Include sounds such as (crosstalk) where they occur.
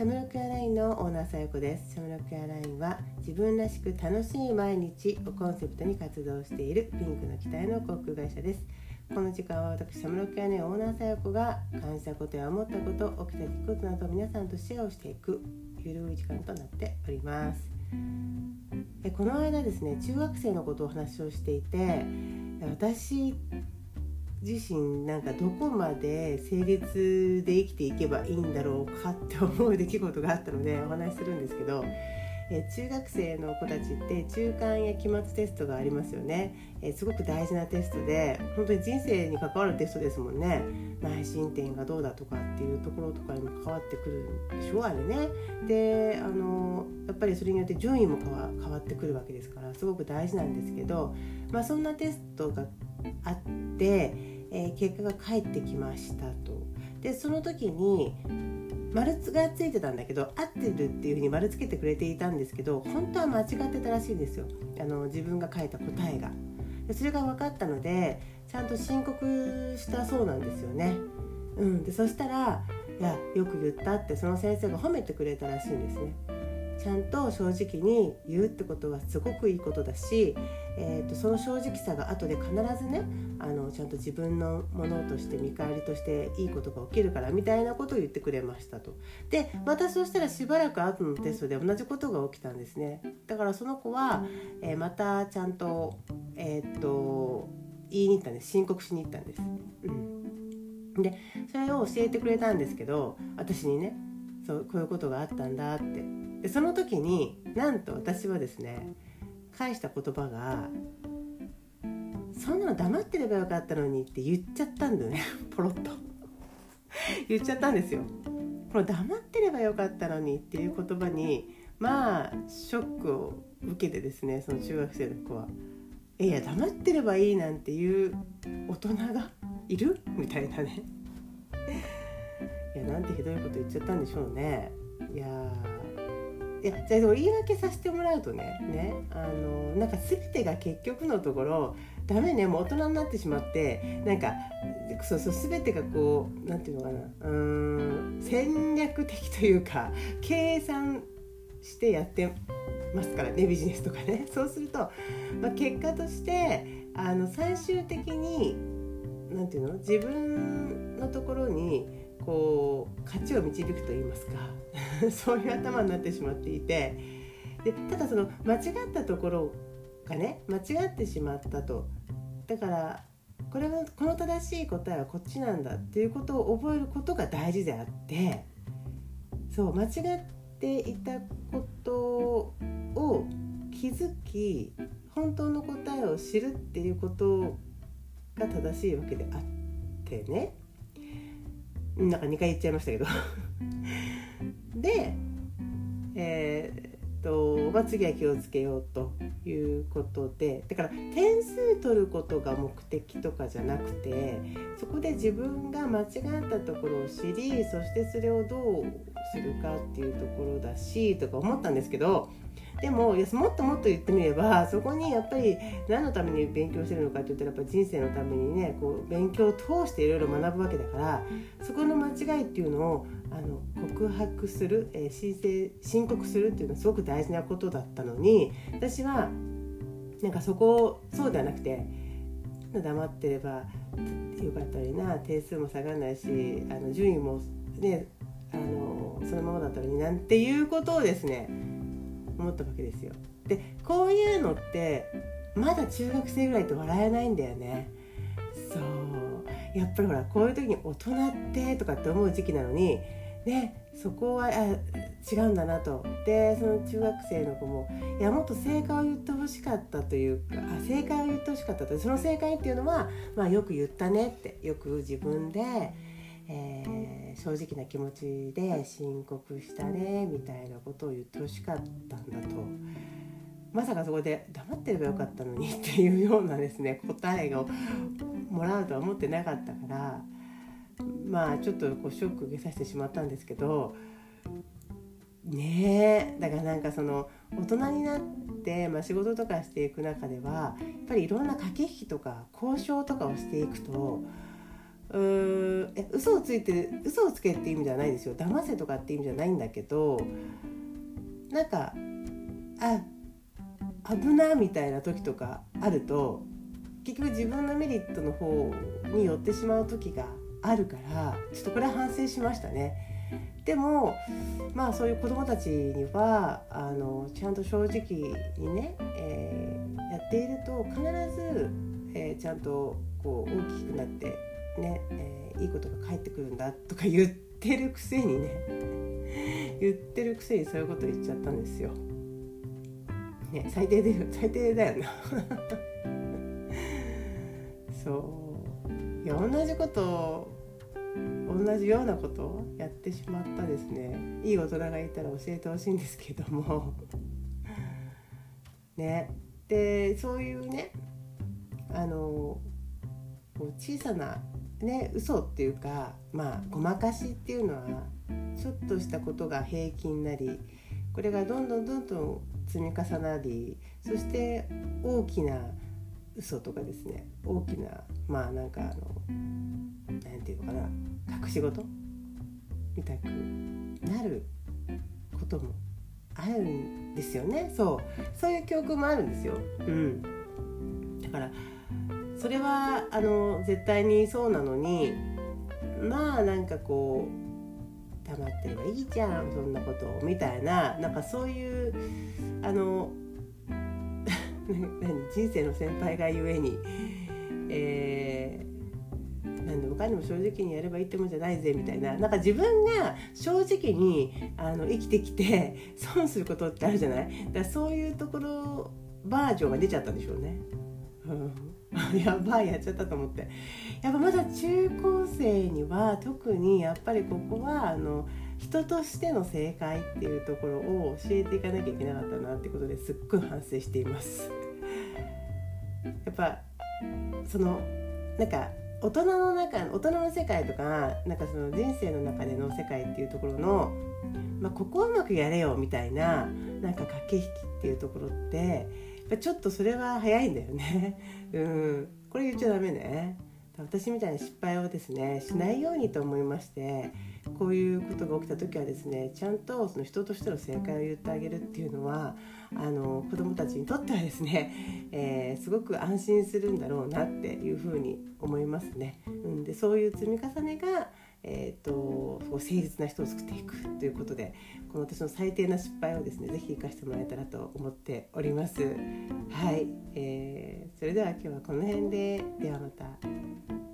シャムロックエアラインのオーナーさよこです。シャムロックエアラインは自分らしく楽しい毎日をコンセプトに活動しているピンクの機体の航空会社です。この時間は私シャムロックエアラインオーナーさよこが感じたことや思ったこと起きた出来事など皆さんとシェアをしていくゆるい時間となっております。えこの間ですね中学生のことをお話をしていて私自身なんかどこまで成立で生きていけばいいんだろうかって思う出来事があったのでお話しするんですけどえ中学生の子たちって中間や期末テストがありますよね、えすごく大事なテストで本当に人生に関わるテストですもんね。内申点がどうだとかっていうところとかにも関わってくるんでしょあれね。であのやっぱりそれによって順位も変わ変わってくるわけですからすごく大事なんですけど、まあ、そんなテストがあって、えー、結果が返ってきましたと。でその時に丸がついてたんだけど合ってるっていうふうに丸つけてくれていたんですけど本当は間違ってたらしいんですよ。あの自分が書いた答えが。でそれが分かったのでちゃんと申告したそうなんですよね、うん、でそしたら「いやよく言った」ってその先生が褒めてくれたらしいんですね。ちゃんと正直に言うってことはすごくいいことだし、えーと、その正直さが後で必ずねあのちゃんと自分のものとして見返りとしていいことが起きるからみたいなことを言ってくれましたと。でまたそしたらしばらく後のテストで同じことが起きたんですね。だからその子は、えー、またちゃんと,、えーと、言いに行ったんです申告しに行ったんです。うん、でそれを教えてくれたんですけど私にねそうこういうことがあったんだってでその時になんと私はですね返した言葉が「そんなの黙ってればよかったのに」って言っちゃったんだよね。(laughs) ポロッと。言っちゃったんですよ。この黙ってればよかったのにっていう言葉にまあショックを受けてですねその中学生の子は「えいや黙ってればいいなんていう大人がいる?」みたいなね。いやなんてひどいこと言っちゃったんでしょうね。いやいやじゃあ言い訳させてもらうとねねあのなんか全てが結局のところダメねもう大人になってしまってなんかそうそう全てがこう何て言うのかなうん戦略的というか計算してやってますからねビジネスとかね。(laughs) そうすると、まあ、結果としてあの最終的に何て言うの自分のところにこう勝ちを導くと言いますか。(laughs) そういう頭になってしまっていて。でただその間違ったところがね間違ってしまったと。だからこれはこの正しい答えはこっちなんだっていうことを覚えることが大事であってそう間違っていたことを気づき本当の答えを知るっていうことが正しいわけであってね。なんか2回言っちゃいましたけど。(laughs) でえー、っと、まあ、次は気をつけようということで。だから点数取ることが目的とかじゃなくてそこで自分が間違ったところを知りそしてそれをどうするかっていうところだしとか思ったんですけどでもいやもっともっと言ってみればそこにやっぱり何のために勉強してるのかって言ったらやっぱ人生のためにねこう勉強を通していろいろ学ぶわけだからそこの間違いっていうのをあの告白する、えー、申請申告するっていうのはすごく大事なことだったのに私はなんかそこをそうではなくて黙ってればよかったりな点数も下がらないしあの順位もねあのそのままだったのになんていうことをですね思ったわけですよ。でこういうのってまだ中学生ぐらいって笑えないんだよね。そうやっぱりほらこういう時に大人ってとかって思う時期なのにねそこはあ違うんだなとでその中学生の子もいやもっと正解を言ってほしかったというかあ正解を言ってほしかったとその正解っていうのは、まあ、よく言ったねってよく自分で、えー、正直な気持ちで申告したねみたいなことを言ってほしかったんだと。まさかそこで黙ってればよかったのにっていうようなですね答えをもらうとは思ってなかったからまあちょっとこうショック受けさせてしまったんですけどねえだからなんかその大人になって、まあ、仕事とかしていく中ではやっぱりいろんな駆け引きとか交渉とかをしていくとうーえ嘘をついて嘘をつけって意味じゃないですよ騙せとかって意味じゃないんだけどなんかあ危なみたいな時とかあると結局自分のメリットの方に寄ってしまう時があるからちょっとこれは反省しましたね。でもまあそういう子どもたちにはあのちゃんと正直にね、えー、やっていると必ず、えー、ちゃんとこう大きくなってね、えー、いいことが返ってくるんだとか言ってるくせにね (laughs) 言ってるくせにそういうこと言っちゃったんですよ。ね最低で最低だよな。(laughs) そう。いや同じこと同じようなことをやってしまったですね。いい大人がいたら教えてほしいんですけども。(laughs) ね。でそういうねあの小さなね嘘っていうかまあごまかしっていうのはちょっとしたことが平均なりこれがどんどんどんどん積み重なりそして大きな嘘とかですね大きなまあなんかあの何て言うのかな隠し事みたくなることもあるんですよね。そう。そういう教訓もあるんですよ。うん、だからそれはあの絶対にそうなのにまあなんかこう黙ってればいいじゃんそんなことみたいななんかそういうあの (laughs) 人生の先輩がゆえに、えー、何でもかんでも正直にやればいいってもんじゃないぜみたいななんか自分が正直にあの生きてきて損することってあるじゃない？だからそういうところバージョンが出ちゃったんでしょうね。うん。(laughs) やばいやっちゃったと思って。やっぱまだ中高生には特にやっぱりここはあの人としての正解っていうところを教えていかなきゃいけなかったなってことですっごい反省しています。やっぱそのなんか大人の中大人の世界とかなんかその人生の中での世界っていうところの、まあ、ここをうまくやれよみたいななんか駆け引きっていうところってちょっとそれは早いんだよね。(laughs) うんこれ言っちゃダメね。私みたいな失敗をですねしないようにと思いましてこういうことが起きた時はですねちゃんとその人としての正解を言ってあげるっていうのはあの子どもたちにとってはですね、(laughs) えー、すごく安心するんだろうなっていうふうに思いますね。うん、でそういう積み重ねがえーと、と誠実な人を作っていくということでこの私の最低な失敗をですね是非生かしてもらえたらと思っております。はい、えー、それでは今日はこの辺でではまた。